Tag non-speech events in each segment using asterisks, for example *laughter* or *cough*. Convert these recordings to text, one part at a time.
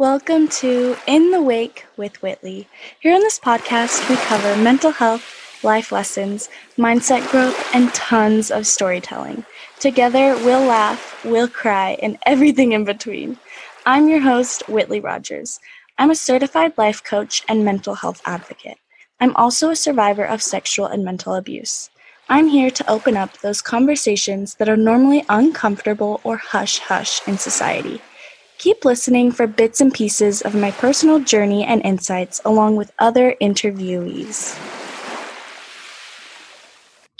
Welcome to In the Wake with Whitley. Here on this podcast, we cover mental health, life lessons, mindset growth, and tons of storytelling. Together, we'll laugh, we'll cry, and everything in between. I'm your host, Whitley Rogers. I'm a certified life coach and mental health advocate. I'm also a survivor of sexual and mental abuse. I'm here to open up those conversations that are normally uncomfortable or hush hush in society. Keep listening for bits and pieces of my personal journey and insights along with other interviewees.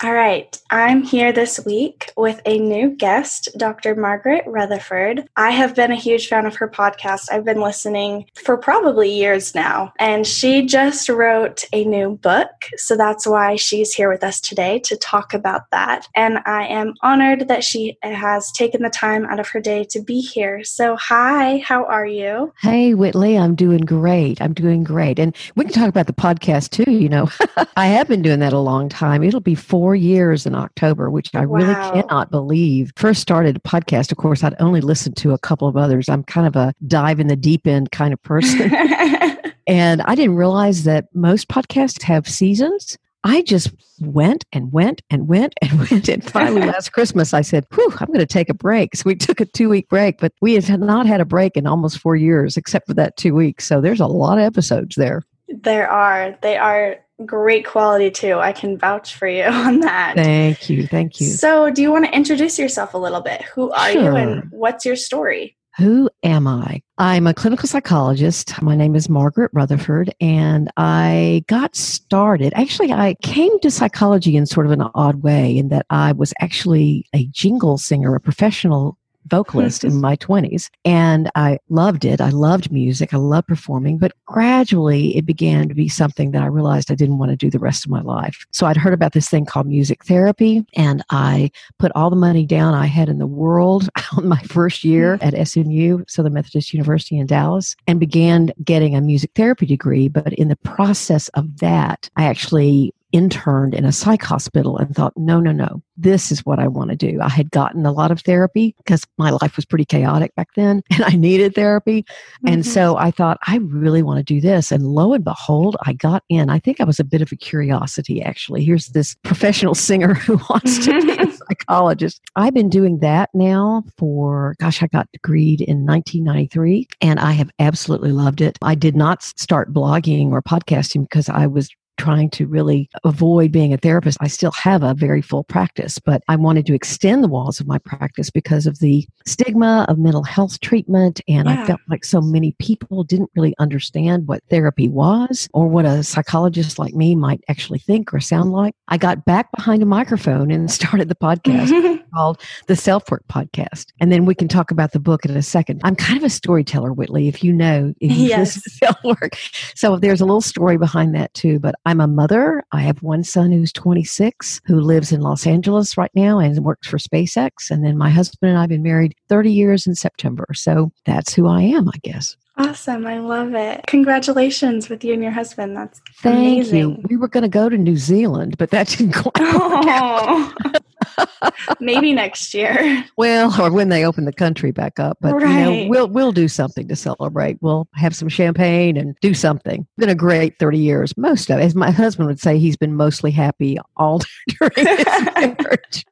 All right, I'm here this week with a new guest, Dr. Margaret Rutherford. I have been a huge fan of her podcast. I've been listening for probably years now, and she just wrote a new book. So that's why she's here with us today to talk about that. And I am honored that she has taken the time out of her day to be here. So, hi, how are you? Hey, Whitley, I'm doing great. I'm doing great. And we can talk about the podcast too. You know, *laughs* I have been doing that a long time. It'll be four four years in October, which I wow. really cannot believe. First started a podcast, of course, I'd only listened to a couple of others. I'm kind of a dive in the deep end kind of person. *laughs* and I didn't realize that most podcasts have seasons. I just went and went and went and *laughs* went. And finally, last Christmas, I said, Whew, I'm going to take a break. So we took a two week break, but we have not had a break in almost four years, except for that two weeks. So there's a lot of episodes there. There are. They are great quality too. I can vouch for you *laughs* on that. Thank you. Thank you. So, do you want to introduce yourself a little bit? Who are sure. you and what's your story? Who am I? I'm a clinical psychologist. My name is Margaret Rutherford, and I got started. Actually, I came to psychology in sort of an odd way, in that I was actually a jingle singer, a professional vocalist in *laughs* my 20s and I loved it. I loved music. I loved performing, but gradually it began to be something that I realized I didn't want to do the rest of my life. So I'd heard about this thing called music therapy and I put all the money down I had in the world *laughs* on my first year hmm. at SMU, Southern Methodist University in Dallas, and began getting a music therapy degree. But in the process of that, I actually interned in a psych hospital and thought, no, no, no, this is what I want to do. I had gotten a lot of therapy because my life was pretty chaotic back then *laughs* and I needed therapy. Mm-hmm. And so I thought, I really want to do this. And lo and behold, I got in. I think I was a bit of a curiosity, actually. Here's this professional *laughs* singer who wants to be a *laughs* psychologist. I've been doing that now for, gosh, I got degreed in 1993 and I have absolutely loved it. I did not start blogging or podcasting because I was trying to really avoid being a therapist. I still have a very full practice, but I wanted to extend the walls of my practice because of the stigma of mental health treatment. And yeah. I felt like so many people didn't really understand what therapy was or what a psychologist like me might actually think or sound like. I got back behind a microphone and *laughs* started the podcast *laughs* called the Self Work Podcast. And then we can talk about the book in a second. I'm kind of a storyteller, Whitley, if you know, if you *laughs* yes. Self Work. So there's a little story behind that too. But I'm a mother. I have one son who's 26 who lives in Los Angeles right now and works for SpaceX. And then my husband and I have been married 30 years in September. So that's who I am, I guess. Awesome. I love it. Congratulations with you and your husband. That's Thank amazing. you. We were going to go to New Zealand, but that didn't quite oh. *laughs* *laughs* *laughs* Maybe next year. *laughs* Well, or when they open the country back up. But right. you know, we'll we'll do something to celebrate. We'll have some champagne and do something. It's been a great 30 years. Most of it. As my husband would say, he's been mostly happy all *laughs* during his marriage.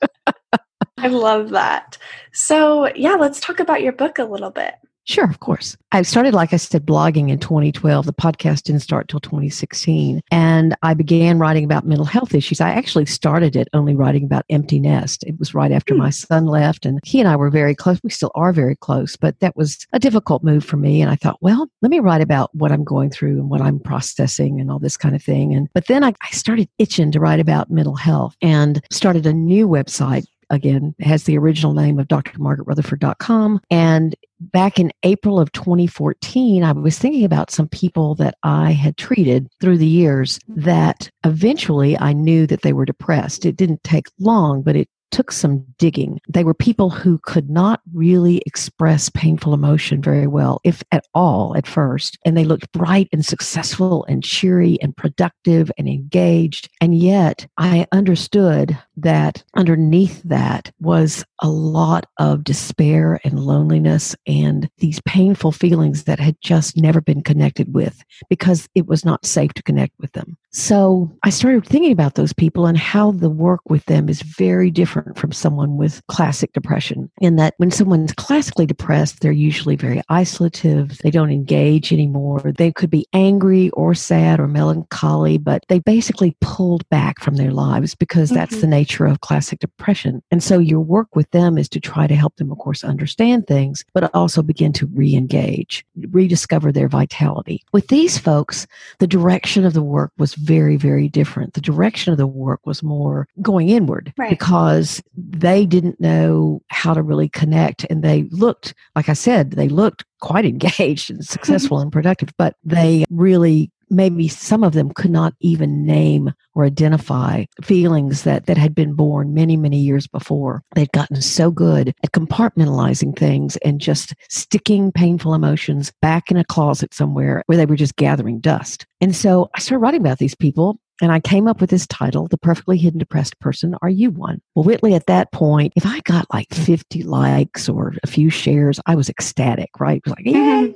I love that. So, yeah, let's talk about your book a little bit. Sure, of course. I started, like I said, blogging in 2012. The podcast didn't start till 2016. And I began writing about mental health issues. I actually started it only writing about empty nest. It was right after hmm. my son left, and he and I were very close. We still are very close, but that was a difficult move for me. And I thought, well, let me write about what I'm going through and what I'm processing and all this kind of thing. And but then I, I started itching to write about mental health and started a new website again has the original name of drmargaretrutherford.com and back in April of 2014, I was thinking about some people that I had treated through the years that eventually I knew that they were depressed. It didn't take long, but it took some digging. They were people who could not really express painful emotion very well, if at all, at first. And they looked bright and successful and cheery and productive and engaged. And yet I understood that underneath that was a lot of despair and loneliness and these painful feelings that had just never been connected with because it was not safe to connect with them. So I started thinking about those people and how the work with them is very different from someone with classic depression. In that when someone's classically depressed, they're usually very isolative. They don't engage anymore. They could be angry or sad or melancholy, but they basically pulled back from their lives because that's mm-hmm. the nature of classic depression. And so your work with them is to try to help them, of course, understand things, but also begin to re engage, rediscover their vitality. With these folks, the direction of the work was very, very different. The direction of the work was more going inward right. because they didn't know how to really connect. And they looked, like I said, they looked quite engaged and successful *laughs* and productive, but they really maybe some of them could not even name or identify feelings that, that had been born many, many years before. They'd gotten so good at compartmentalizing things and just sticking painful emotions back in a closet somewhere where they were just gathering dust. And so I started writing about these people and I came up with this title, The Perfectly Hidden Depressed Person. Are you one? Well, Whitley, at that point, if I got like 50 likes or a few shares, I was ecstatic, right? It was like, mm-hmm. yay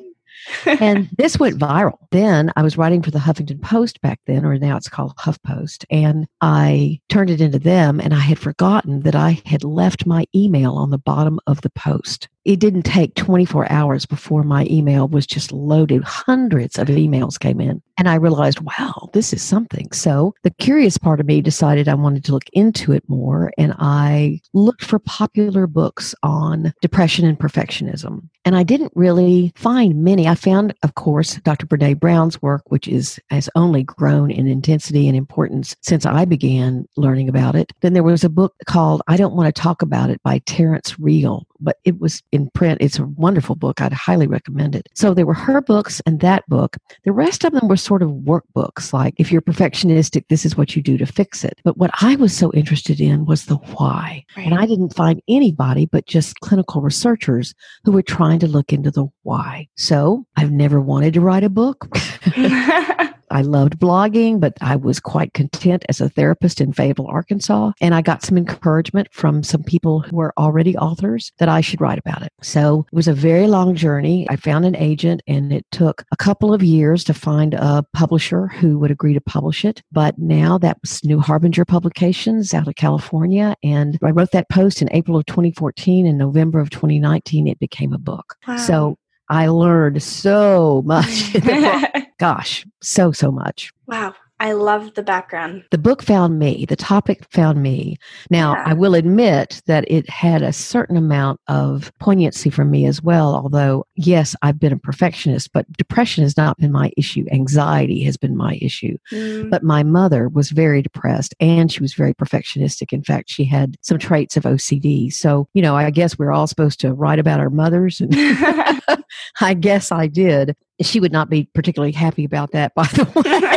and this went viral. Then I was writing for the Huffington Post back then, or now it's called HuffPost, and I turned it into them, and I had forgotten that I had left my email on the bottom of the post it didn't take 24 hours before my email was just loaded. Hundreds of emails came in. And I realized, wow, this is something. So the curious part of me decided I wanted to look into it more. And I looked for popular books on depression and perfectionism. And I didn't really find many. I found, of course, Dr. Brene Brown's work, which is has only grown in intensity and importance since I began learning about it. Then there was a book called I Don't Want to Talk About It by Terrence Real, but it was in print. It's a wonderful book. I'd highly recommend it. So there were her books and that book. The rest of them were sort of workbooks, like if you're perfectionistic, this is what you do to fix it. But what I was so interested in was the why. Right. And I didn't find anybody but just clinical researchers who were trying to look into the why. So I've never wanted to write a book. *laughs* *laughs* *laughs* I loved blogging, but I was quite content as a therapist in Fayetteville, Arkansas. And I got some encouragement from some people who were already authors that I should write about it. So it was a very long journey. I found an agent and it took a couple of years to find a publisher who would agree to publish it. But now that was New Harbinger Publications out of California. And I wrote that post in April of 2014. In November of 2019, it became a book. Wow. So I learned so much. *laughs* *laughs* Gosh, so, so much. Wow. I love the background. The book found me. The topic found me. Now, yeah. I will admit that it had a certain amount of poignancy for me as well. Although, yes, I've been a perfectionist, but depression has not been my issue. Anxiety has been my issue. Mm. But my mother was very depressed and she was very perfectionistic. In fact, she had some traits of OCD. So, you know, I guess we're all supposed to write about our mothers. And *laughs* *laughs* I guess I did. She would not be particularly happy about that, by the way.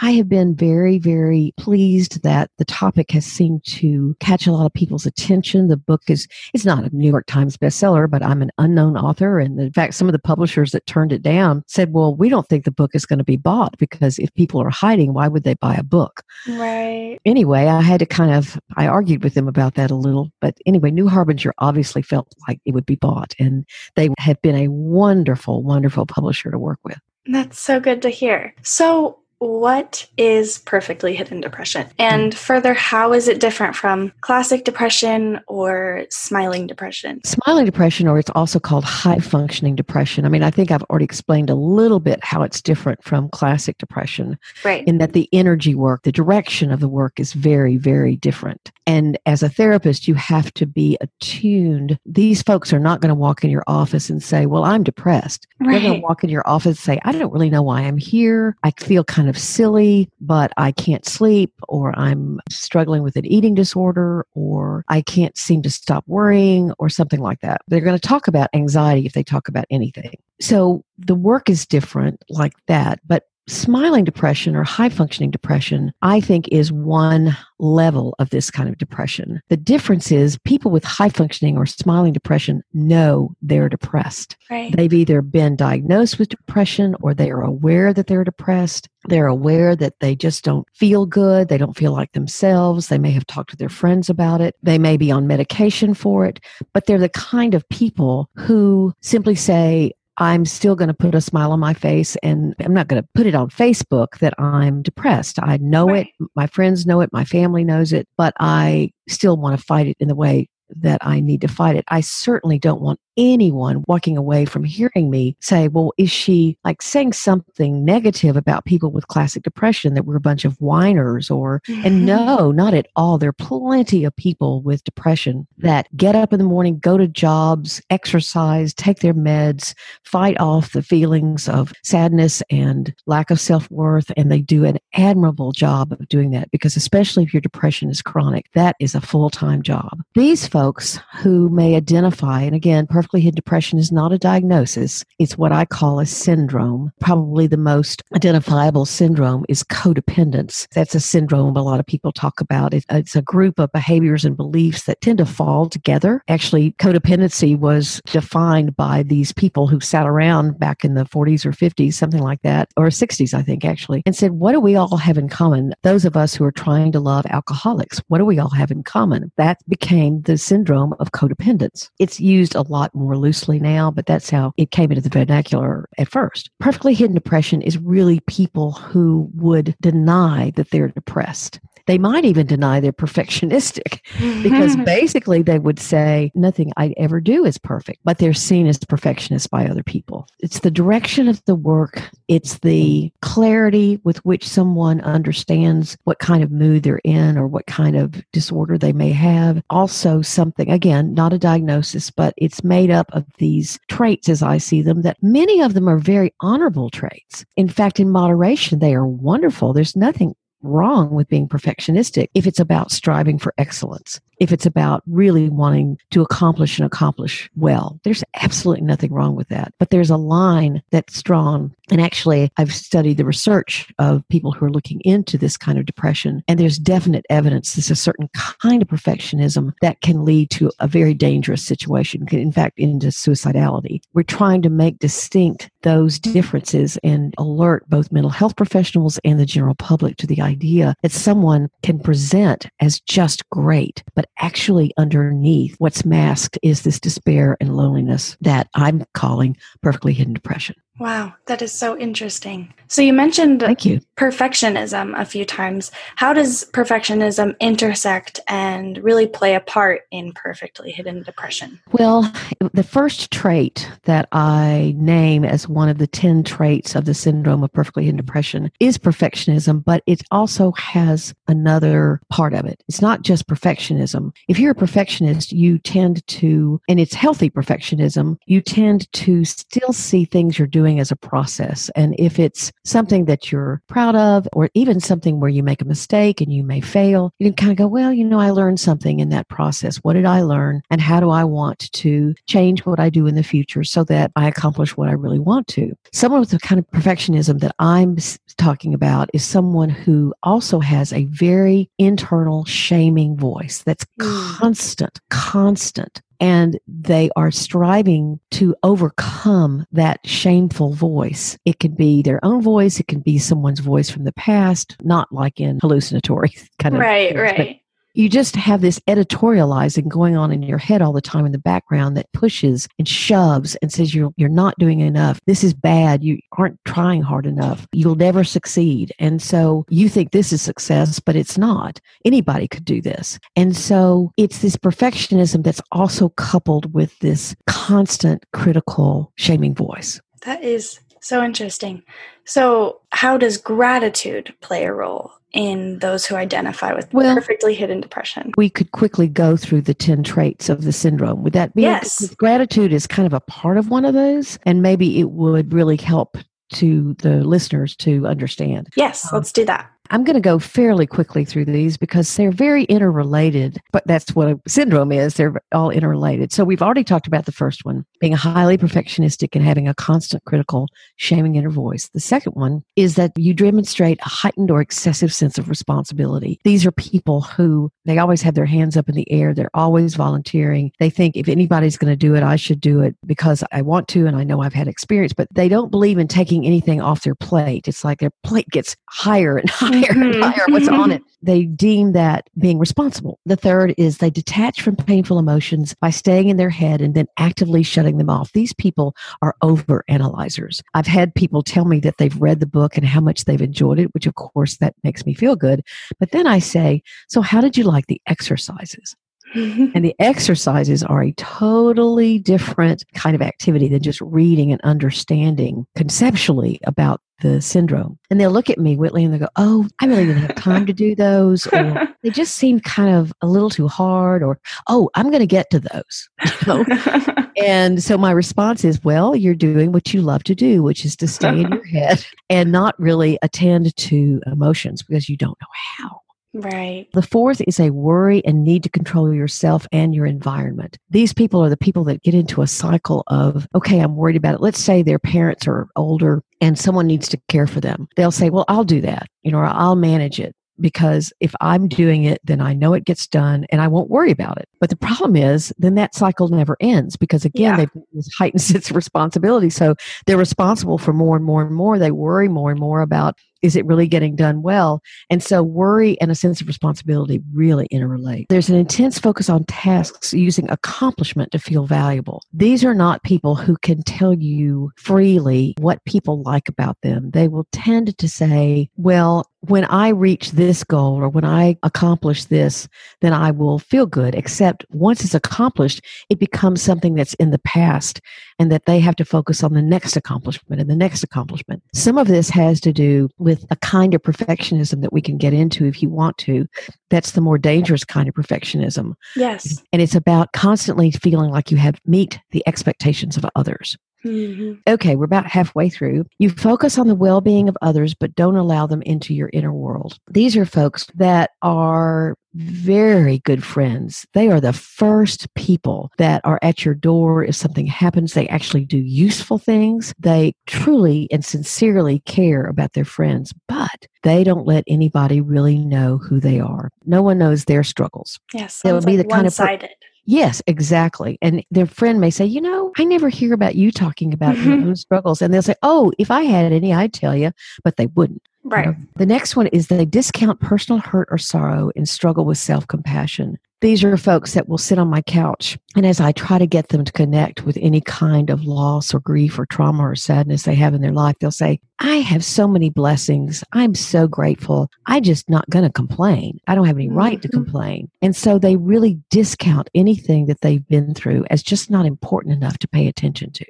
I have been very, very pleased that the topic has seemed to catch a lot of people's attention. The book is, it's not a New York Times bestseller, but I'm an unknown author. And in fact, some of the publishers that turned it down said, well, we don't think the book is going to be bought because if people are hiding, why would they buy a book? Right. Anyway, I had to kind of, I argued with them about that a little. But anyway, New Harbinger obviously felt like it would be bought. And they have been a wonderful, wonderful publisher to work with. That's so good to hear. So, what is perfectly hidden depression? And further, how is it different from classic depression or smiling depression? Smiling depression, or it's also called high functioning depression. I mean, I think I've already explained a little bit how it's different from classic depression. Right. In that the energy work, the direction of the work is very, very different. And as a therapist, you have to be attuned. These folks are not going to walk in your office and say, Well, I'm depressed. Right. They're going to walk in your office and say, I don't really know why I'm here. I feel kind of silly, but I can't sleep, or I'm struggling with an eating disorder, or I can't seem to stop worrying, or something like that. They're going to talk about anxiety if they talk about anything. So the work is different like that. But smiling depression or high functioning depression, I think, is one level of this kind of depression. The difference is people with high functioning or smiling depression know they're depressed. Right. They've either been diagnosed with depression or they are aware that they're depressed. They're aware that they just don't feel good. They don't feel like themselves. They may have talked to their friends about it. They may be on medication for it, but they're the kind of people who simply say, I'm still going to put a smile on my face and I'm not going to put it on Facebook that I'm depressed. I know right. it. My friends know it. My family knows it, but I still want to fight it in the way that I need to fight it. I certainly don't want anyone walking away from hearing me say, well, is she like saying something negative about people with classic depression that we're a bunch of whiners or, and mm-hmm. no, not at all. There are plenty of people with depression that get up in the morning, go to jobs, exercise, take their meds, fight off the feelings of sadness and lack of self worth. And they do an admirable job of doing that because, especially if your depression is chronic, that is a full time job. These folks who may identify, and again, perfectly depression is not a diagnosis, it's what I call a syndrome. Probably the most identifiable syndrome is codependence. That's a syndrome a lot of people talk about. It's a group of behaviors and beliefs that tend to fall together. Actually, codependency was defined by these people who sat around back in the 40s or 50s, something like that, or 60s, I think, actually, and said, What do we all have in common? Those of us who are trying to love alcoholics, what do we all have in common? That became the syndrome of codependence. It's used a lot more loosely now, but that's how it came into the vernacular at first. Perfectly hidden depression is really people who would deny that they're depressed. They might even deny they're perfectionistic *laughs* because mm-hmm. basically they would say, nothing I ever do is perfect, but they're seen as perfectionists by other people. It's the direction of the work, it's the clarity with which someone understands what kind of mood they're in or what kind of disorder they may have. Also, something, again, not a diagnosis, but it's made up of these traits as I see them that many of them are very honorable traits. In fact, in moderation, they are wonderful. There's nothing wrong with being perfectionistic if it's about striving for excellence if it's about really wanting to accomplish and accomplish well. There's absolutely nothing wrong with that. But there's a line that's drawn. And actually, I've studied the research of people who are looking into this kind of depression, and there's definite evidence there's a certain kind of perfectionism that can lead to a very dangerous situation, Can in fact, into suicidality. We're trying to make distinct those differences and alert both mental health professionals and the general public to the idea that someone can present as just great, but actually underneath what's masked is this despair and loneliness that I'm calling perfectly hidden depression. Wow, that is so interesting. So you mentioned Thank you. perfectionism a few times. How does perfectionism intersect and really play a part in perfectly hidden depression? Well, the first trait that I name as one of the 10 traits of the syndrome of perfectly hidden depression is perfectionism, but it also has another part of it. It's not just perfectionism. If you're a perfectionist, you tend to, and it's healthy perfectionism, you tend to still see things you're doing doing as a process. And if it's something that you're proud of, or even something where you make a mistake and you may fail, you can kind of go, well, you know, I learned something in that process. What did I learn? And how do I want to change what I do in the future so that I accomplish what I really want to? Someone with the kind of perfectionism that I'm talking about is someone who also has a very internal shaming voice that's mm. constant, constant and they are striving to overcome that shameful voice. It can be their own voice, it can be someone's voice from the past, not like in hallucinatory *laughs* kind of. Right, right you just have this editorializing going on in your head all the time in the background that pushes and shoves and says you're you're not doing enough. This is bad. You aren't trying hard enough. You'll never succeed. And so you think this is success, but it's not. Anybody could do this. And so it's this perfectionism that's also coupled with this constant critical shaming voice. That is so interesting. So, how does gratitude play a role in those who identify with well, perfectly hidden depression? We could quickly go through the 10 traits of the syndrome. Would that be? Yes. Gratitude is kind of a part of one of those, and maybe it would really help to the listeners to understand. Yes, um, let's do that. I'm going to go fairly quickly through these because they're very interrelated, but that's what a syndrome is. They're all interrelated. So we've already talked about the first one being highly perfectionistic and having a constant critical, shaming inner voice. The second one is that you demonstrate a heightened or excessive sense of responsibility. These are people who they always have their hands up in the air. They're always volunteering. They think if anybody's going to do it, I should do it because I want to and I know I've had experience, but they don't believe in taking anything off their plate. It's like their plate gets higher and *laughs* higher mm-hmm. and. What's on it? They deem that being responsible. The third is they detach from painful emotions by staying in their head and then actively shutting them off. These people are over analyzers. I've had people tell me that they've read the book and how much they've enjoyed it, which of course that makes me feel good. But then I say, So, how did you like the exercises? *laughs* and the exercises are a totally different kind of activity than just reading and understanding conceptually about the syndrome. And they'll look at me, Whitley, and they go, Oh, I really didn't have time to do those. Or *laughs* they just seem kind of a little too hard, or, Oh, I'm going to get to those. *laughs* You know? *laughs* and so my response is, Well, you're doing what you love to do, which is to stay in your head and not really attend to emotions because you don't know how. Right. The fourth is a worry and need to control yourself and your environment. These people are the people that get into a cycle of, okay, I'm worried about it. Let's say their parents are older and someone needs to care for them. They'll say, well, I'll do that, you know, or I'll manage it because if I'm doing it, then I know it gets done and I won't worry about it. But the problem is, then that cycle never ends because again, yeah. they've heightened *laughs* sense of responsibility. So they're responsible for more and more and more. They worry more and more about is it really getting done well? And so worry and a sense of responsibility really interrelate. There's an intense focus on tasks using accomplishment to feel valuable. These are not people who can tell you freely what people like about them. They will tend to say, well, when I reach this goal or when I accomplish this, then I will feel good. Except once it's accomplished, it becomes something that's in the past and that they have to focus on the next accomplishment and the next accomplishment. Some of this has to do with a kind of perfectionism that we can get into if you want to. That's the more dangerous kind of perfectionism. Yes. And it's about constantly feeling like you have meet the expectations of others. Mm-hmm. Okay, we're about halfway through. You focus on the well being of others, but don't allow them into your inner world. These are folks that are very good friends. They are the first people that are at your door if something happens. They actually do useful things. They truly and sincerely care about their friends, but they don't let anybody really know who they are. No one knows their struggles. Yes, it would be like the kind of per- Yes, exactly. And their friend may say, You know, I never hear about you talking about mm-hmm. your own struggles. And they'll say, Oh, if I had any, I'd tell you, but they wouldn't. Right. The next one is they discount personal hurt or sorrow and struggle with self compassion. These are folks that will sit on my couch, and as I try to get them to connect with any kind of loss or grief or trauma or sadness they have in their life, they'll say, I have so many blessings. I'm so grateful. I'm just not going to complain. I don't have any right to mm-hmm. complain. And so they really discount anything that they've been through as just not important enough to pay attention to.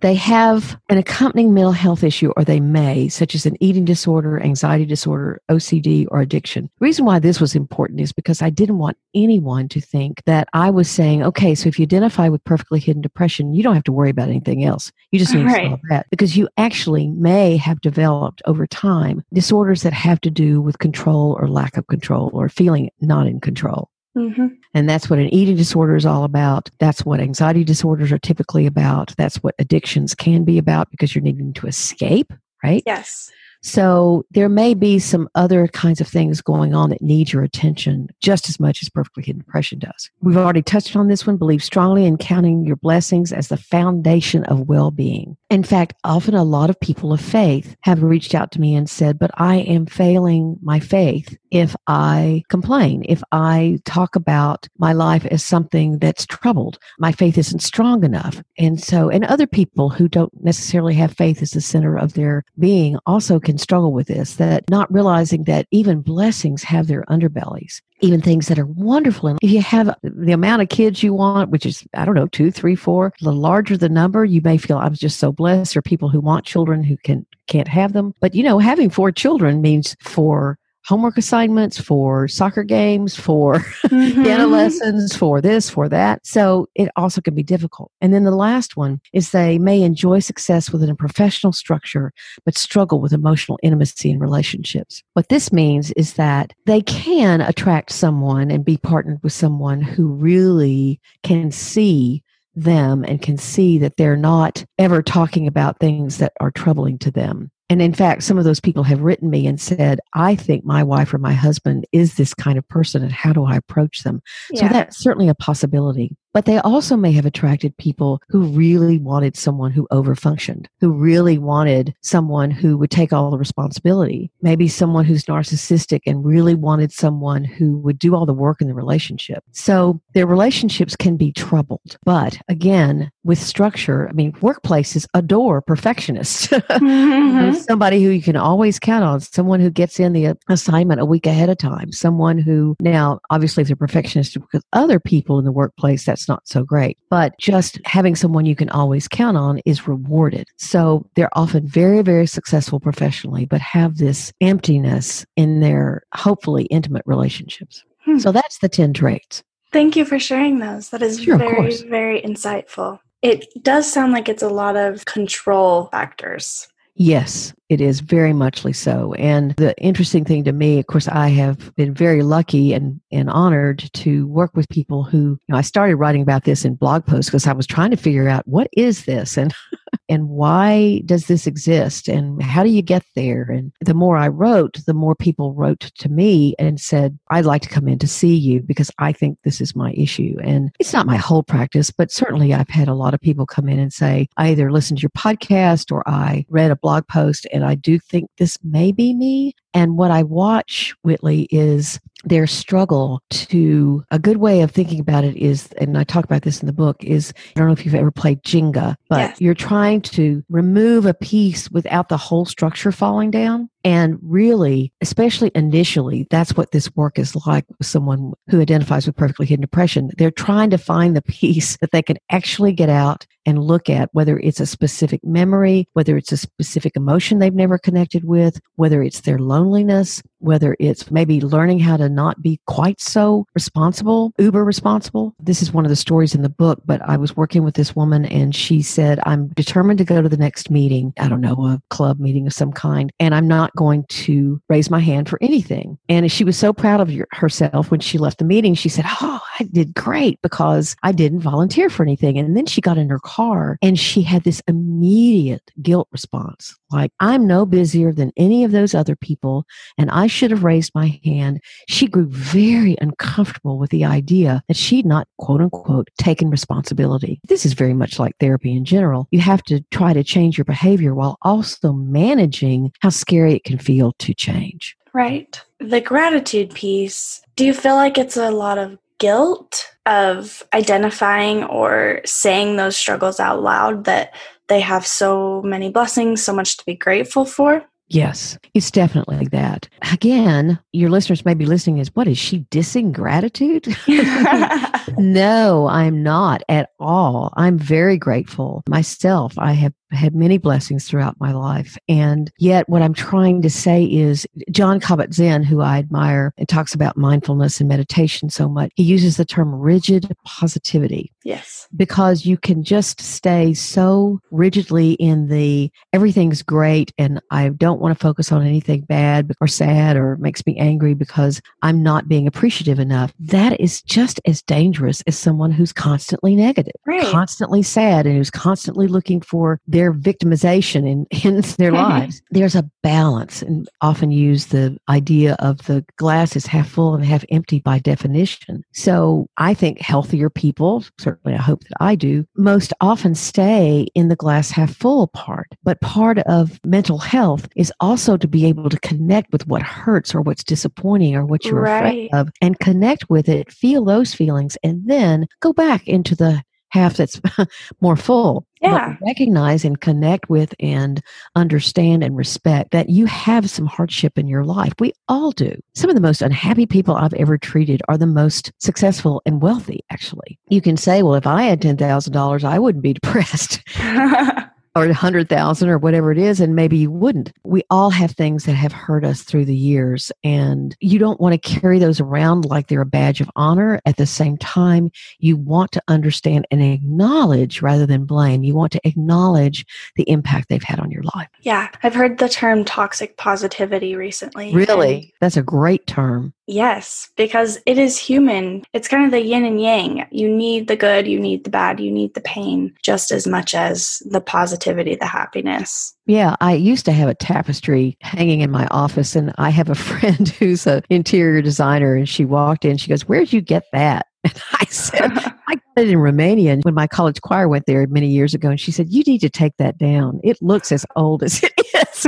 They have an accompanying mental health issue, or they may, such as an eating disorder, anxiety disorder, OCD, or addiction. The reason why this was important is because I didn't want anyone to think that I was saying, okay, so if you identify with perfectly hidden depression, you don't have to worry about anything else. You just need right. to solve that. Because you actually may have developed over time disorders that have to do with control or lack of control or feeling not in control. Mm-hmm. And that's what an eating disorder is all about. That's what anxiety disorders are typically about. That's what addictions can be about because you're needing to escape, right? Yes. So there may be some other kinds of things going on that need your attention just as much as perfectly hidden depression does. We've already touched on this one. Believe strongly in counting your blessings as the foundation of well being. In fact, often a lot of people of faith have reached out to me and said, But I am failing my faith if I complain, if I talk about my life as something that's troubled. My faith isn't strong enough. And so, and other people who don't necessarily have faith as the center of their being also can struggle with this, that not realizing that even blessings have their underbellies even things that are wonderful. And if you have the amount of kids you want, which is, I don't know, two, three, four, the larger the number, you may feel I'm just so blessed, or people who want children who can, can't have them. But you know, having four children means four homework assignments, four soccer games, four Mhm. *laughs* piano lessons, for this, for that. So it also can be difficult. And then the last one is they may enjoy success within a professional structure, but struggle with emotional intimacy in relationships. What this means is that they can attract someone and be partnered with someone who really can see them and can see that they're not ever talking about things that are troubling to them. And in fact, some of those people have written me and said, I think my wife or my husband is this kind of person, and how do I approach them? So that's certainly a possibility. But they also may have attracted people who really wanted someone who overfunctioned, who really wanted someone who would take all the responsibility. Maybe someone who's narcissistic and really wanted someone who would do all the work in the relationship. So their relationships can be troubled. But again, with structure, I mean, workplaces adore perfectionists. *laughs* Mhm. Somebody who you can always count on, someone who gets in the assignment a week ahead of time, someone who now, obviously, if they're perfectionist because other people in the workplace, that's not so great. But just having someone you can always count on is rewarded. So they're often very, very successful professionally, but have this emptiness in their hopefully intimate relationships. Hmm. So that's the 10 traits. Thank you for sharing those. That is Sure, very, very insightful. It does sound like it's a lot of control factors. Yes, it is very muchly so. And the interesting thing to me, of course, I have been very lucky and, and honored to work with people who, you know, I started writing about this in blog posts because I was trying to figure out what is this and *laughs* and why does this exist and how do you get there? And the more I wrote, the more people wrote to me and said, I'd like to come in to see you because I think this is my issue. And it's not my whole practice, but certainly I've had a lot of people come in and say, I either listened to your podcast or I read a blog post and I do think this may be me. And what I watch, Whitley, is their struggle to a good way of thinking about it is, and I talk about this in the book, is I don't know if you've ever played Jenga, but Yes. you're trying to remove a piece without the whole structure falling down. And really, especially initially, that's what this work is like with someone who identifies with perfectly hidden depression. They're trying to find the *laughs* piece that they can actually get out and look at, whether it's a specific memory, whether it's a specific emotion they've never connected with, whether it's their loneliness, whether it's maybe learning how to not be quite so responsible, uber responsible. This is one of the stories in the book, but I was working with this woman and she said, I'm determined to go to the next meeting. I don't know, a club meeting of some kind, and I'm not going to raise my hand for anything. And she was so proud of herself when she left the meeting. She said, Oh, I did great because I didn't volunteer for anything. And then she got in her car and she had this immediate guilt response like, I'm no busier than any of those other people, and I should have raised my hand. She grew very uncomfortable with the idea that she'd not, quote unquote, taken responsibility. This is very much like therapy in general. You have to try to change your behavior while also managing how scary it can feel to change. Right. The gratitude piece, do you feel like it's a lot of guilt of identifying or saying those struggles out loud that they have so many blessings, so much to be grateful for? Yes, it's definitely that. Again, your listeners may be listening as what is she dissing gratitude? *laughs* *laughs* no, I'm not at all. I'm very grateful myself. I have had many blessings throughout my life. And yet, what I'm trying to say is Jon Kabat-Zinn, who I admire and talks about mindfulness and meditation so much, he uses the term rigid positivity yes. because you can just stay so rigidly in the everything's great and I don't want to focus on anything bad or sad or makes me angry because I'm not being appreciative enough. That is just as dangerous as someone who's constantly negative, Right. constantly sad and who's constantly looking for their victimization in, *laughs* in their mm-hmm. lives. There's a balance and often use the idea of the glass is half full and half empty by definition. So I think healthier people, certainly I hope that I do, most often stay in the glass half full part. But part of mental health is also to be able to connect with what hurts or what's disappointing or what you're afraid of and connect with it, feel those feelings, and then go back into the half that's *laughs* more full. Yeah. recognize and connect with and understand and respect that you have some hardship in your life. We all do. Some of the most unhappy people I've ever treated are the most successful and wealthy, actually. You can say, well, if I had $10,000, I wouldn't be *laughs* depressed. *laughs* or a hundred thousand or whatever it is, and maybe you wouldn't. We all have things that have hurt us through the years, and you don't want to carry those around like they're a badge of honor. At the same time, you want to understand and acknowledge rather than blame. You want to acknowledge the impact they've had on your life. Yeah, I've heard the term toxic positivity recently. Really? That's a great term. Yes, because it is human. It's kind of the yin and yang. You need the good, you need the bad, you need the pain just as much as the positivity, the happiness. Yeah, I used to have a tapestry hanging in my office, and I have a *laughs* friend who's an interior designer, and she walked in. She goes, Where'd you get that? *laughs* And I said, *laughs* I got it in Romania when my college choir went there many years ago. And she said, You need to take that down. It looks as old as it is.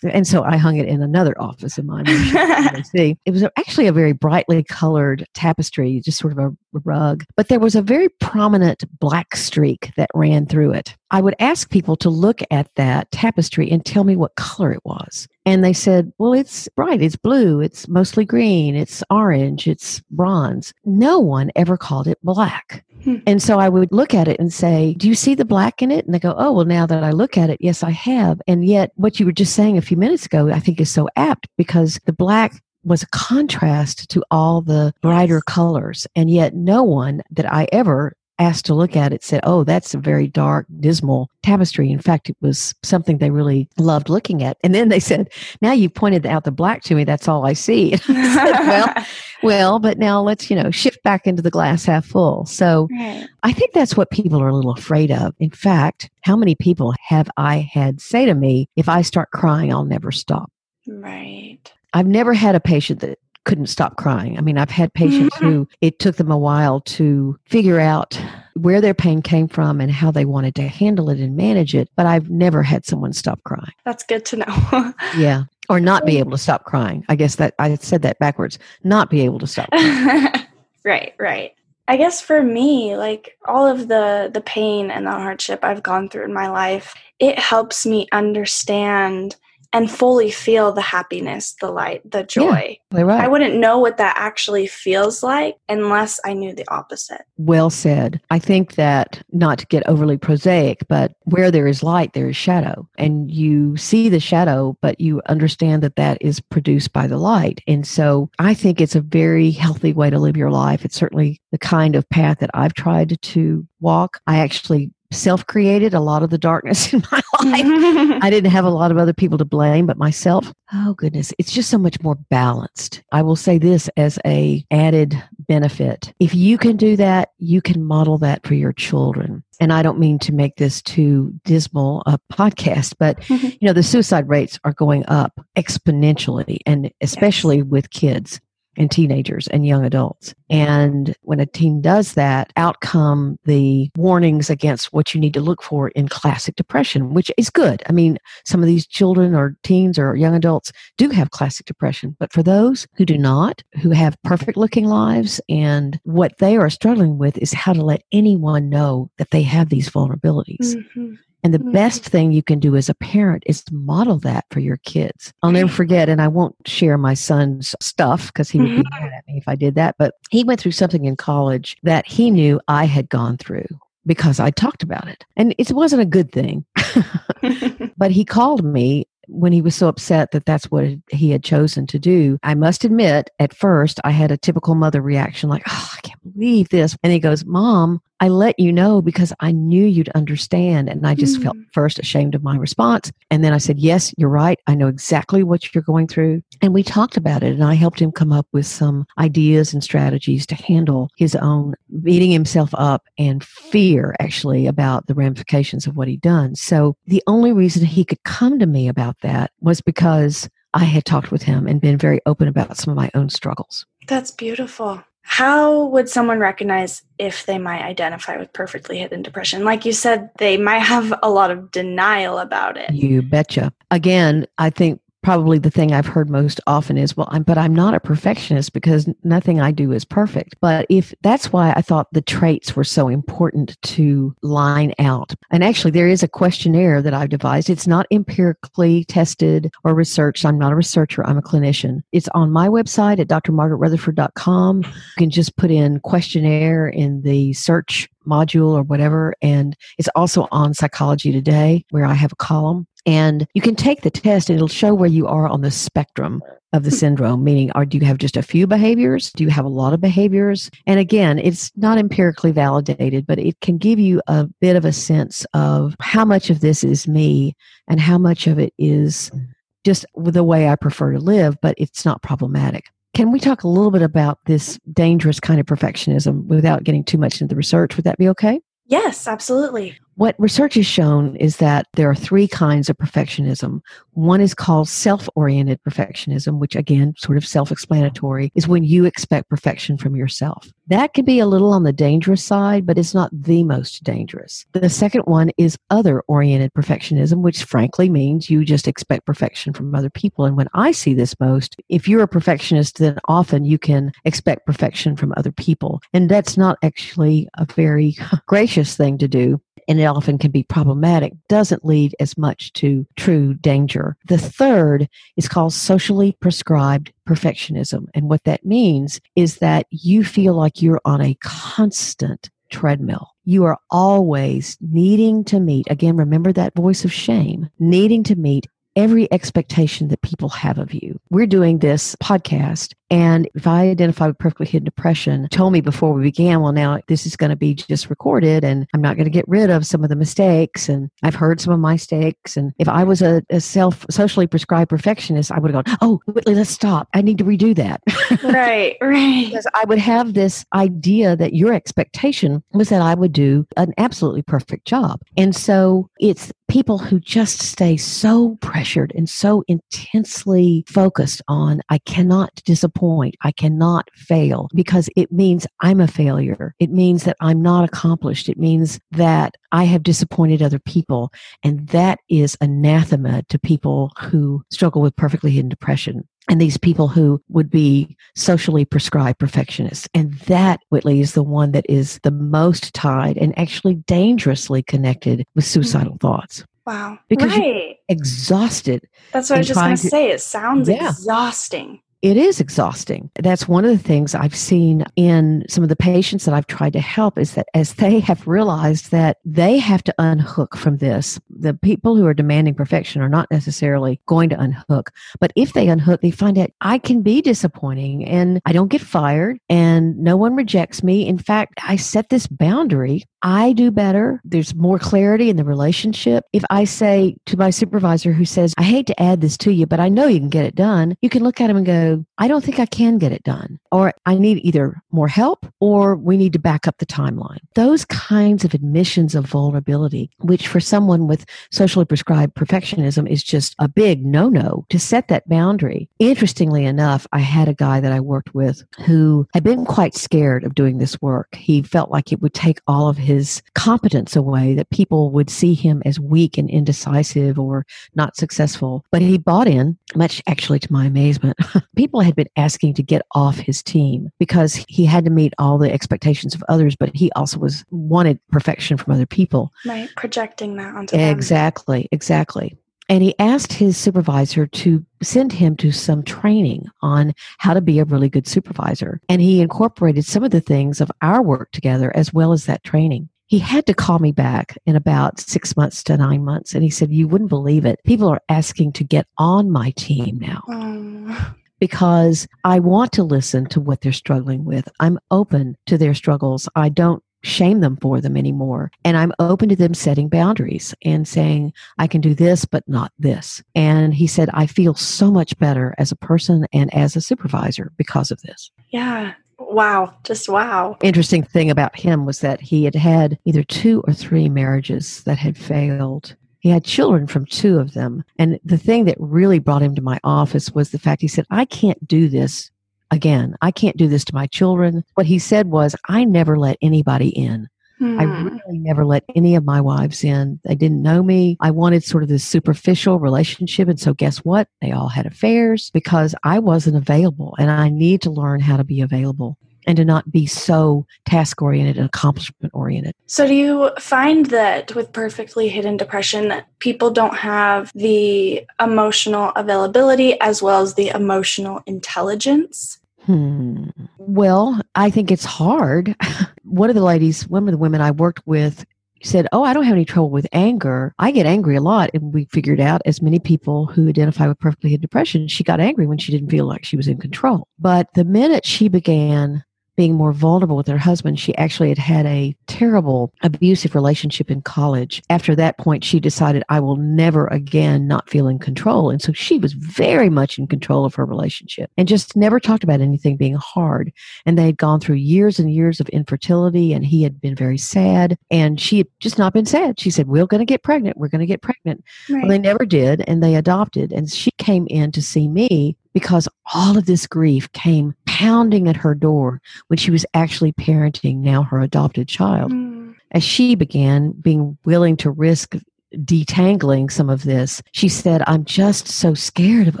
And so I hung it in another office of mine. *laughs* it was actually a very brightly colored tapestry, just sort of a rug, but there was a very prominent black streak that ran through it. I would ask people to look at that tapestry and tell me what color it was. And they said, well, it's bright, it's blue, it's mostly green, it's orange, it's bronze. No one ever called it black. Hmm. And so I would look at it and say, Do you see the black in it? And they go, Oh, well, now that I look at it, yes, I have. And yet, what you were just saying a few minutes ago, I think is so apt because the black was a contrast to all the brighter colors. And yet, no one that I ever asked to look at it said, Oh, that's a very dark, dismal tapestry. In fact, it was something they really loved looking at. And then they said, Now you pointed out the black to me, that's all I see. *laughs* I said, well, *laughs* well, but now let's, you know, shift back into the glass half full. So right. I think that's what people are a little afraid of. In fact, how many people have I had say to me, If I start crying, I'll never stop? Right. I've never had a patient that couldn't stop crying. I mean, I've had patients mm-hmm. who it took them a while to figure out where their pain came from and how they wanted to handle it and manage it, but I've never had someone stop crying. That's good to know. *laughs* yeah. Or not be able to stop crying. I guess that I said that backwards. Not be able to stop *laughs* right, right. I guess for me, like all of the the pain and the hardship I've gone through in my life, it helps me understand and fully feel the happiness, the light, the joy. Yeah, right. I wouldn't know what that actually feels like unless I knew the opposite. Well said. I think that not to get overly prosaic, but where there is light, there is shadow. And you see the shadow, but you understand that that is produced by the light. And so I think it's a very healthy way to live your life. It's certainly the kind of path that I've tried to walk. I actually self created a lot of the darkness *laughs* in my life. *laughs* I didn't have a lot of other people to blame but myself. Oh goodness, it's just so much more balanced. I will say this as a added benefit. If you can do that, you can model that for your children. And I don't mean to make this too dismal a podcast, but mm-hmm. *laughs* you know, the suicide rates are going up exponentially and especially yes. with kids and teenagers and young adults. And when a teen does that, out come the warnings against what you need to look for in classic depression, which is good. I mean, some of these children or teens or young adults do have classic depression, but for those who do not, who have perfect looking lives, and what they are struggling with is how to let anyone know that they have these vulnerabilities. Mm-hmm. And the mm-hmm. best thing you can do as a parent is model that for your kids. I'll never forget, and I won't share my son's stuff because he would be mm-hmm. mad at me if I did that, but he went through something in college that he knew I had gone through because I talked about it. And it wasn't a good thing. *laughs* but he called me when he was so upset that that's what he had chosen to do. I must admit, at first, I had a typical mother reaction like, oh, I can't believe this. And he goes, Mom, I let you know because I knew you'd understand. And I just mm. felt first ashamed of my response. And then I said, Yes, you're right. I know exactly what you're going through. And we talked about it. And I helped him come up with some ideas and strategies to handle his own beating himself up and fear, actually, about the ramifications of what he'd done. So the only reason he could come to me about that was because I had talked with him and been very open about some of my own struggles. That's beautiful. How would someone recognize if they might identify with perfectly hidden depression? Like you said, they might have a lot of denial about it. You betcha. Again, I think probably the thing I've heard most often is, well, I'm, but I'm not a perfectionist because nothing I do is perfect. But if that's why I thought the traits were so important to line out. And actually, there is a questionnaire that I've devised. It's not empirically tested or researched. I'm not a researcher, I'm a clinician. It's on my website at drmargaretrutherford.com. You can just put in questionnaire in the search module or whatever. And it's also on Psychology Today, where I have a column. And you can take the test and it'll show where you are on the spectrum of the hmm. syndrome, meaning are do you have just a few behaviors? Do you have a lot of behaviors? And again, it's not empirically validated, but it can give you a bit of a sense of how much of this is me and how much of it is hmm. just the way I prefer to live, but it's not problematic. Can we talk a little bit about this dangerous kind of perfectionism without getting too much into the research? Would that be okay? Yes, absolutely. What research has shown is that there are three kinds of perfectionism. One is called self oriented perfectionism, which again, sort of self explanatory, is when you expect perfection from yourself. That can be a little on the dangerous side, but it's not the most dangerous. The second one is other oriented perfectionism, which frankly means you just expect perfection from other people. And when I see this most, if you're a perfectionist, then often you can expect perfection from other people. And that's not actually a very *laughs* gracious thing to do and it often can be problematic, doesn't lead as much to true danger. The third is called socially prescribed perfectionism. And what that means is that you feel like you're on a constant treadmill. You are always needing to meet, again, remember that voice of shame, needing to meet every expectation that people have of you. We're doing this podcast and if I identify with perfectly hidden depression, told me before we began, well, now this is going to be just recorded and I'm not going to get rid of some of the mistakes. And I've heard some of my mistakes. And if I was a, a self socially prescribed perfectionist, I would have gone, oh, Whitley, let's stop. I need to redo that. *laughs* right, right. because I would have this idea that your expectation was that I would do an absolutely perfect job. And so it's people who just stay so pressured and so intensely focused on, I cannot disappoint point. I cannot fail because it means I'm a failure. It means that I'm not accomplished. It means that I have disappointed other people. And that is anathema to people who struggle with perfectly hidden depression and these people who would be socially prescribed perfectionists. And that, Whitley, is the one that is the most tied and actually dangerously connected with suicidal mm-hmm. thoughts. Wow. Because right. exhausted. That's what I was just going to say. It sounds yeah. exhausting. It is exhausting. That's one of the things I've seen in some of the patients that I've tried to help is that as they have realized that they have to unhook from this, the people who are demanding perfection are not necessarily going to unhook. But if they unhook, they find out I can be disappointing and I don't get fired and no one rejects me. In fact, I set this boundary I do better. There's more clarity in the relationship. If I say to my supervisor who says, I hate to add this to you, but I know you can get it done, you can look at him and go, I don't think I can get it done. Or I need either more help or we need to back up the timeline. Those kinds of admissions of vulnerability, which for someone with socially prescribed perfectionism is just a big no no to set that boundary. Interestingly enough, I had a guy that I worked with who had been quite scared of doing this work. He felt like it would take all of his competence away, that people would see him as weak and indecisive or not successful. But he bought in, much actually to my amazement. *laughs* people had been asking to get off his team because he had to meet all the expectations of others, but he also was wanted perfection from other people. Right, projecting that onto Exactly, them. exactly. Exactly. And he asked his supervisor to send him to some training on how to be a really good supervisor. And he incorporated some of the things of our work together as well as that training. He had to call me back in about six months to nine months. And he said, You wouldn't believe it. People are asking to get on my team now. Um because I want to listen to what they're struggling with. I'm open to their struggles. I don't shame them for them anymore. And I'm open to them setting boundaries and saying, I can do this, but not this. And he said, I feel so much better as a person and as a supervisor because of this. Yeah. Wow. Just wow. Interesting thing about him was that he had had either two or three marriages that had failed. He had children from two of them. And the thing that really brought him to my office was the fact he said, I can't do this again. I can't do this to my children. What he said was, I never let anybody in Hmm. I really never let any of my wives in. They didn't know me. I wanted sort of this superficial relationship. And so, guess what? They all had affairs because I wasn't available. And I need to learn how to be available and to not be so task oriented and accomplishment oriented. So, do you find that with perfectly hidden depression, people don't have the emotional availability as well as the emotional intelligence? Hmm. Well, I think it's hard. *laughs* one of the ladies, one of the women I worked with said, Oh, I don't have any trouble with anger. I get angry a lot. And we figured out, as many people who identify with perfectly hidden depression, she got angry when she didn't feel like she was in control. But the minute she began being more vulnerable with her husband. She actually had had a terrible abusive relationship in college. After that point, she decided, I will never again not feel in control. And so she was very much in control of her relationship and just never talked about anything being hard. And they had gone through years and years of infertility, and he had been very sad. And she had just not been sad. She said, We're going to get pregnant. We're going to get pregnant. Right. Well, they never did, and they adopted. And she came in to see me because all of this grief came pounding at her door when she was actually parenting now her adopted child. Mm. As she began being willing to risk detangling some of this, she said, I'm just so scared of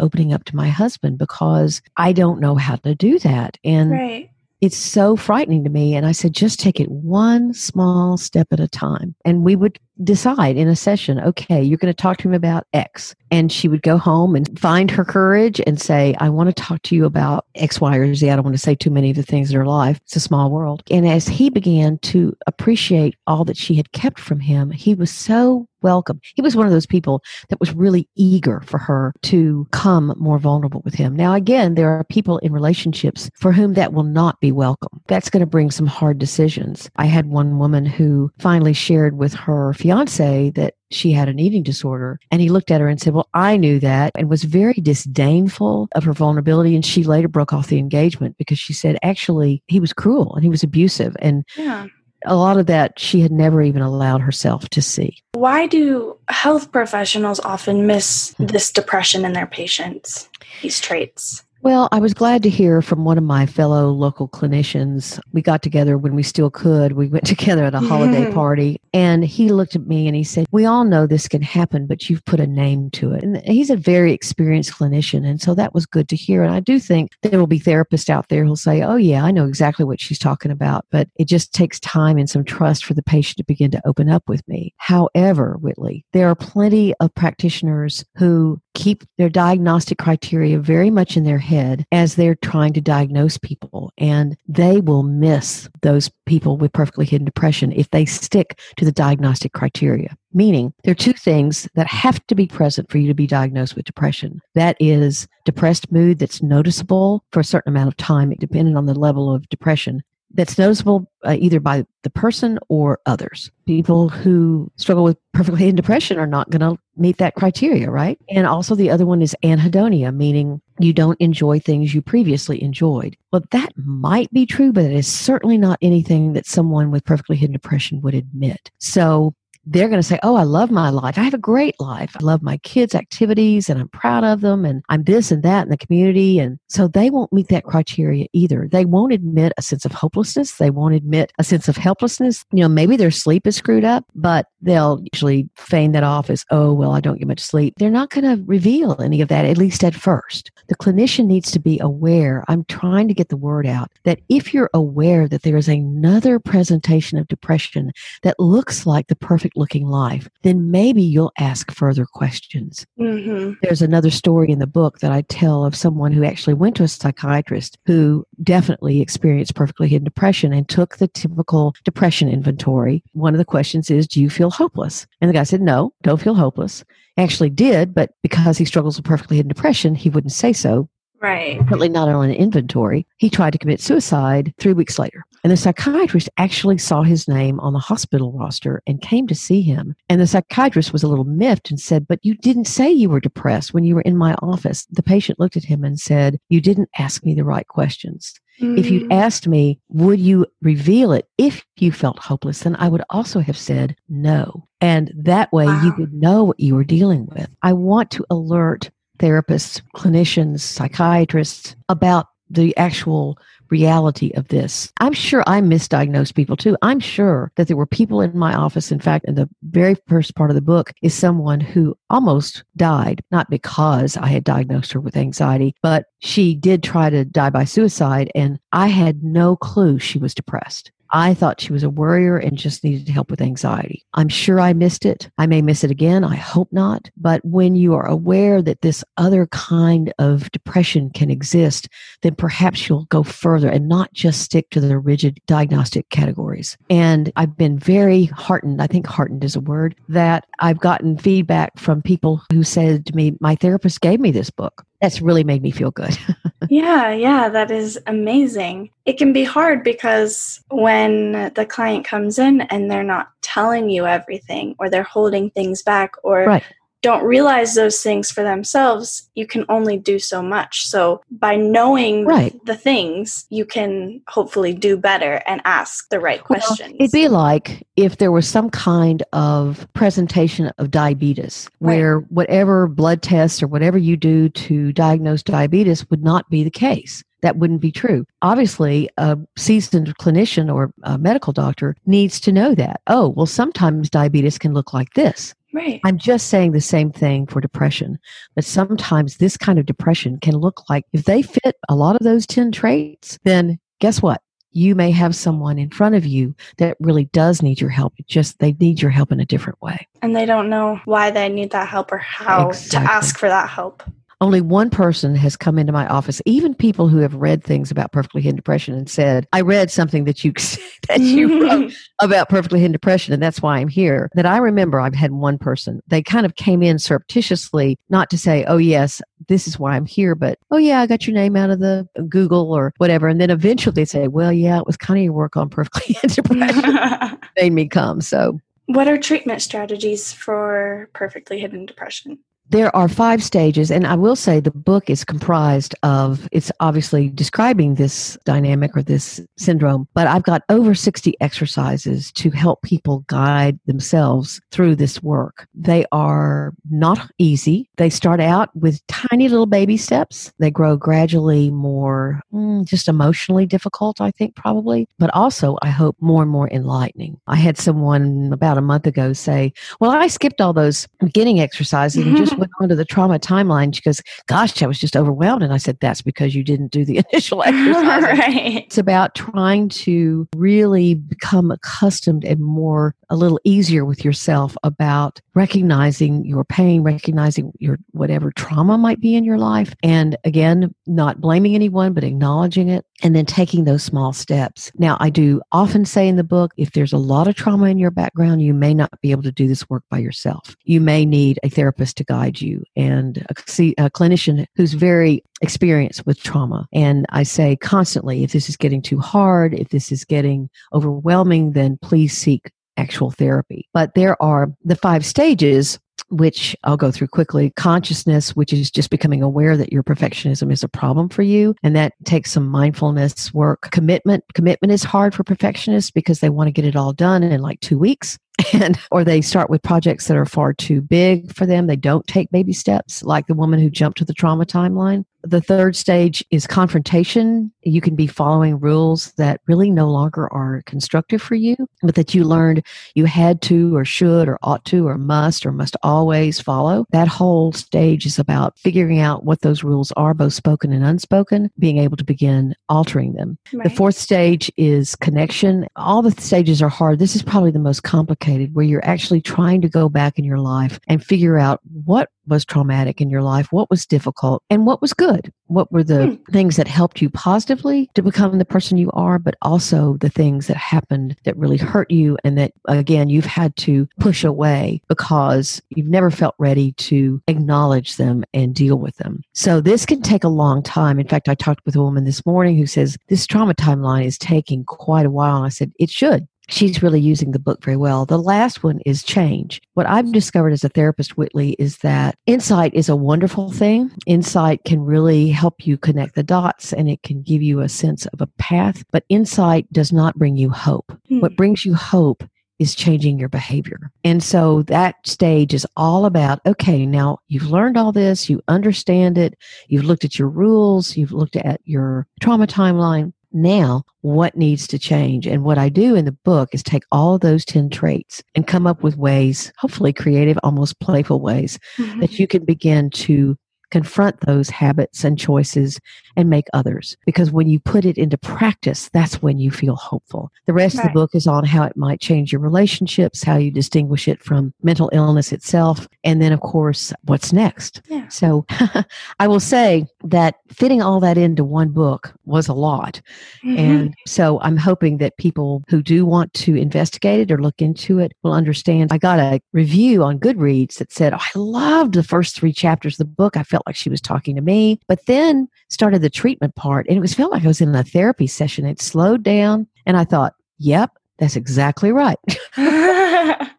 opening up to my husband because I don't know how to do that. And right. it's so frightening to me. And I said, just take it one small step at a time. And we would decide in a session, okay, you're going to talk to him about X. And she would go home and find her courage and say, I want to talk to you about X, Y, or Z. I don't want to say too many of the things in her life. It's a small world. And as he began to appreciate all that she had kept from him, he was so welcome. He was one of those people that was really eager for her to come more vulnerable with him. Now, again, there are people in relationships for whom that will not be welcome. That's going to bring some hard decisions. I had one woman who finally shared with her fiance that she had an eating disorder. And he looked at her and said, Well, I knew that, and was very disdainful of her vulnerability. And she later broke off the engagement because she said, Actually, he was cruel and he was abusive. And yeah. a lot of that she had never even allowed herself to see. Why do health professionals often miss this depression in their patients, these traits? Well, I was glad to hear from one of my fellow local clinicians. We got together when we still could. We went *laughs* together at a holiday *laughs* party, and he looked at me and he said, We all know this can happen, but you've put a name to it. And he's a very experienced clinician. And so that was good to hear. And I do think there will be therapists out there who'll say, Oh, yeah, I know exactly what she's talking about. But it just takes time and some trust for the patient to begin to open up with me. However, Whitley, there are plenty of practitioners who keep their diagnostic criteria very much in their head as they're trying to diagnose people. And they will miss those people with perfectly hidden depression if they stick to the diagnostic criteria. Meaning, there are two things that have to be present for you to be diagnosed with depression. That is depressed mood that's noticeable for a certain amount of time, depending on the level of depression that's noticeable uh, either by the person or others. People who struggle with perfectly hidden depression are not going to meet that criteria, right? And also the other one is anhedonia, meaning you don't enjoy things you previously enjoyed. Well, that might be true, but it is certainly not anything that someone with perfectly hidden depression would admit. So they're going to say, Oh, I love my life. I have a great life. I love my kids' activities and I'm proud of them and I'm this and that in the community. And so they won't meet that criteria either. They won't admit a sense of hopelessness. They won't admit a sense of helplessness. You know, maybe their sleep is screwed up, but they'll usually feign that off as, Oh, well, I don't get much sleep. They're not going to reveal any of that, at least at first. The clinician needs to be aware. I'm trying to get the word out that if you're aware that there is another presentation of depression that looks like the perfect looking life, then maybe you'll ask further questions. Mm-hmm. There's another story in the book that I tell of someone who actually went to a psychiatrist who definitely experienced perfectly hidden depression and took the typical depression inventory. One of the questions is, Do you feel hopeless? And the guy said, No, don't feel hopeless. Actually, did, but because he struggles with perfectly hidden depression, he wouldn't say so Right. Apparently not on an inventory. He tried to commit suicide three weeks later. And the psychiatrist actually saw his name on the hospital roster and came to see him. And the psychiatrist was a little miffed and said, But you didn't say you were depressed when you were in my office. The patient looked at him and said, You didn't ask me the right questions. Mm. If you'd mm. asked me, would you reveal it if you felt hopeless, then I would also have said no. And that way wow. you would know what you were dealing with. I want to alert therapists, clinicians, psychiatrists about the actual reality of this. I'm sure I misdiagnosed people too. I'm sure that there were people in my office. In fact, in the very first part of the book is someone who almost died, not because I had diagnosed her with anxiety, but she did try to die by suicide. And I had no clue she was depressed. I thought she was a worrier and just needed help with anxiety. I'm sure I missed it. I may miss it again. I hope not. But when you are aware that this other kind of depression can exist, then perhaps you'll go further and not just stick to the rigid diagnostic categories. And I've been very heartened. I think heartened is a word that I've gotten feedback from people who said to me, my therapist gave me this book that's really made me feel good. *laughs* yeah, yeah, that is amazing. It can be hard because when the client comes in and they're not telling you everything or they're holding things back or right don't realize those things for themselves, you can only do so much. So by knowing right. the things, you can hopefully do better and ask the right questions. Well, it'd be like if there was some kind of presentation of diabetes where right. whatever blood tests or whatever you do to diagnose diabetes would not be the case that wouldn't be true. Obviously, a seasoned clinician or a medical doctor needs to know that. Oh, well, sometimes diabetes can look like this. Right. I'm just saying the same thing for depression. But sometimes this kind of depression can look like if they fit a lot of those 10 traits, then guess what? You may have someone in front of you that really does need your help. It just they need your help in a different way. And they don't know why they need that help or how exactly. to ask for that help only one person has come into my office even people who have read things about perfectly hidden depression and said i read something that you *laughs* that you wrote *laughs* about perfectly hidden depression and that's why i'm here. That i remember i've had one person. They kind of came in surreptitiously not to say oh yes this is why i'm here but oh yeah i got your name out of the google or whatever and then eventually they say well yeah it was kind of your work on perfectly *laughs* hidden depression. Made me come so. What are treatment strategies for perfectly hidden depression there are five stages, and I will say the book is comprised of, it's obviously describing this dynamic or this syndrome, but I've got over 60 exercises to help people guide themselves through this work. They are not easy. They start out with tiny little baby steps. They grow gradually more mm, just emotionally difficult, I think, probably, but also, I hope, more and more enlightening. I had someone about a month ago say, Well, I skipped all those beginning exercises and just *laughs* went on to the trauma timeline. She goes, Gosh, I was just overwhelmed. And I said, That's because you didn't do the *laughs* initial exercise. *laughs* right. It's about trying to really become accustomed and more, a little easier with yourself about recognizing your pain, recognizing your whatever trauma might be in your life. And again, not blaming anyone, but acknowledging it and then taking those small steps. Now, I do often say in the book if there's a lot of trauma in your background, you may not be able to do this work by yourself. You may need a therapist to guide you and a, a clinician who's very experienced with trauma. And I say constantly if this is getting too hard, if this is getting overwhelming, then please seek actual therapy. But there are the five stages which I'll go through quickly. Consciousness, which is just becoming aware that your perfectionism is a problem for you. And that takes some mindfulness work. Commitment. Commitment is hard for perfectionists because they want to get it all done in like two weeks. And or they start with projects that are far too big for them. They don't take baby steps like the woman who jumped to the trauma timeline. The third stage is confrontation. You can be following rules that really no longer are constructive for you but that you learned you had to or should or ought to or must or must always follow. That whole stage is about figuring out what those rules are both spoken and unspoken being able to begin altering them. Right. the fourth stage is connection. All the stages are hard. This is probably the most complicated complicated where you're actually trying to go back in your life and figure out what was traumatic in your life, what was difficult, and what was good. What were the hmm. things that helped you positively to become the person you are, but also the things that happened that really hurt you and that, again, you've had to push away because you've never felt ready to acknowledge them and deal with them. So this can take a long time. In fact, I talked with a woman this morning who says this trauma timeline is taking quite a while. And I said, it should she's really using the book very well. The last one is change. What I've discovered as a therapist, Whitley, is that insight is a wonderful thing. Insight can really help you connect the dots and it can give you a sense of a path, but insight does not bring you hope. Hmm. What brings you hope is changing your behavior. And so that stage is all about okay, now you've learned all this, you understand it, you've looked at your rules, you've looked at your trauma timeline. Now what needs to change. And what I do in the book is take all those 10 traits and come up with ways, hopefully creative, almost playful ways, mm-hmm. that you can begin to confront those habits and choices and make others. Because when you put it into practice, that's when you feel hopeful. The rest right. of the book is on how it might change your relationships, how you distinguish it from mental illness itself, and then, of course, what's next. Yeah. So *laughs* I will say that fitting all that into one book was a lot. Mm-hmm. And so I'm hoping that people who do want to investigate it or look into it will understand. I got a review on Goodreads that said, oh, I loved the first three chapters of the book. I felt like she was talking to me, but then started the treatment part and it was felt like I was in a therapy session. It slowed down and I thought, yep, that's exactly right. *laughs*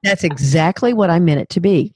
that's exactly what I meant it to be.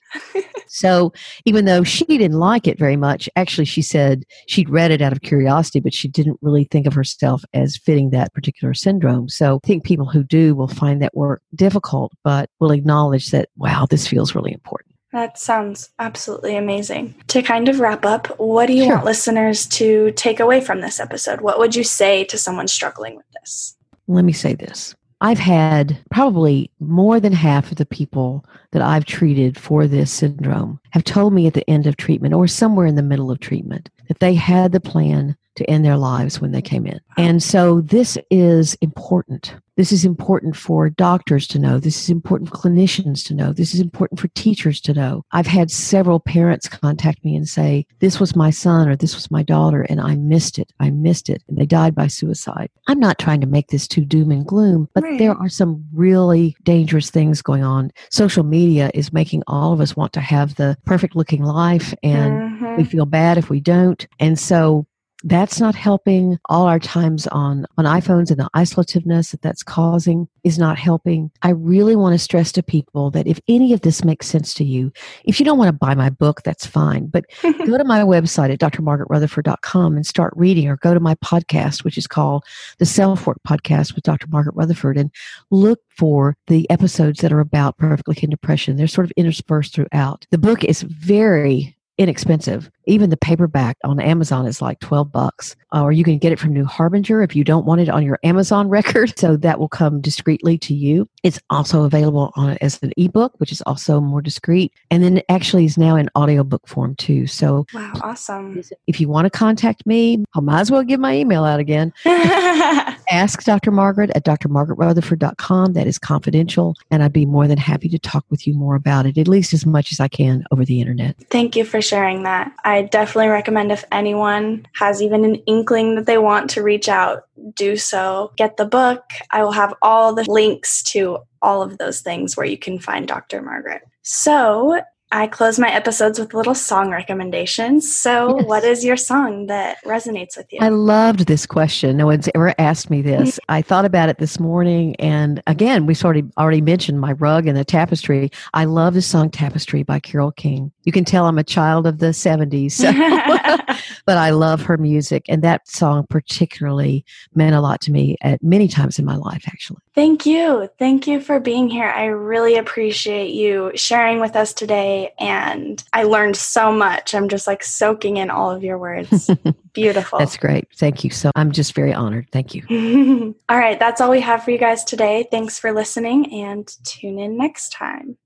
So even though she didn't like it very much, actually she said she'd read it out of curiosity, but she didn't really think of herself as fitting that particular syndrome. So I think people who do will find that work difficult, but will acknowledge that, wow, this feels really important. That sounds absolutely amazing. To kind of wrap up, what do you sure. want listeners to take away from this episode? What would you say to someone struggling with this? Let me say this. I've had probably more than half of the people that I've treated for this syndrome have told me at the end of treatment or somewhere in the middle of treatment that they had the plan to end their lives when they came in. And so this is important. This is important for doctors to know. This is important for clinicians to know. This is important for teachers to know. I've had several parents contact me and say, This was my son or this was my daughter, and I missed it. I missed it. And they died by suicide. I'm not trying to make this too doom and gloom, but right. there are some really dangerous things going on. Social media is making all of us want to have the perfect looking life, and mm-hmm. we feel bad if we don't. And so that's not helping all our times on on iphones and the isolativeness that that's causing is not helping. I really want to stress to people that if any of this makes sense to you if you don't want to buy my book that's fine but *laughs* go to my website at drmargaretrutherford.com and start reading or go to my podcast which is called the self work podcast with dr margaret rutherford and look for the episodes that are about perfectly hidden depression. They're sort of interspersed throughout. The book is very inexpensive. Even the paperback on Amazon is like 12 bucks. Uh, or you can get it from New Harbinger if you don't want it on your Amazon *laughs* record. So that will come discreetly to you. It's also available on as an ebook, which is also more discreet. And then actually is now in audiobook form too. So wow, awesome. If you want to contact me, I might as well give my email out again. *laughs* Ask Dr. Margaret at drmargaretrutherford.com. That is confidential. And I'd be more than happy to talk with you more about it, at least as much as I can over the internet. Thank you for sharing that. I definitely recommend if anyone has even an inkling that they want to reach out, do so. Get the book. I will have all the links to all of those things where you can find Dr. Margaret. So, I close my episodes with little song recommendations. So, yes. what is your song that resonates with you? I loved this question. No one's ever asked me this. *laughs* I thought about it this morning, and again, we sort of already mentioned my rug and the tapestry. I love the song Tapestry by Carole King. You can tell I'm a child of the 70s, so. *laughs* *laughs* but I love her music, and that song particularly meant a lot to me at many times in my life, actually. Thank you. Thank you for being here. I really appreciate you sharing with us today. And I learned so much. I'm just like soaking in all of your words. *laughs* Beautiful. That's great. Thank you. So I'm just very honored. Thank you. *laughs* all right. That's all we have for you guys today. Thanks for listening and tune in next time.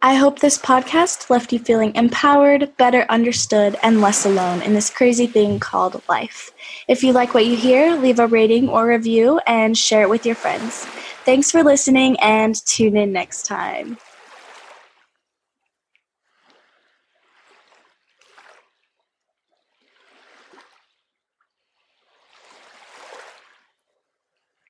I hope this podcast left you feeling empowered, better understood, and less alone in this crazy thing called life. If you like what you hear, leave a rating or review and share it with your friends. Thanks for listening and tune in next time.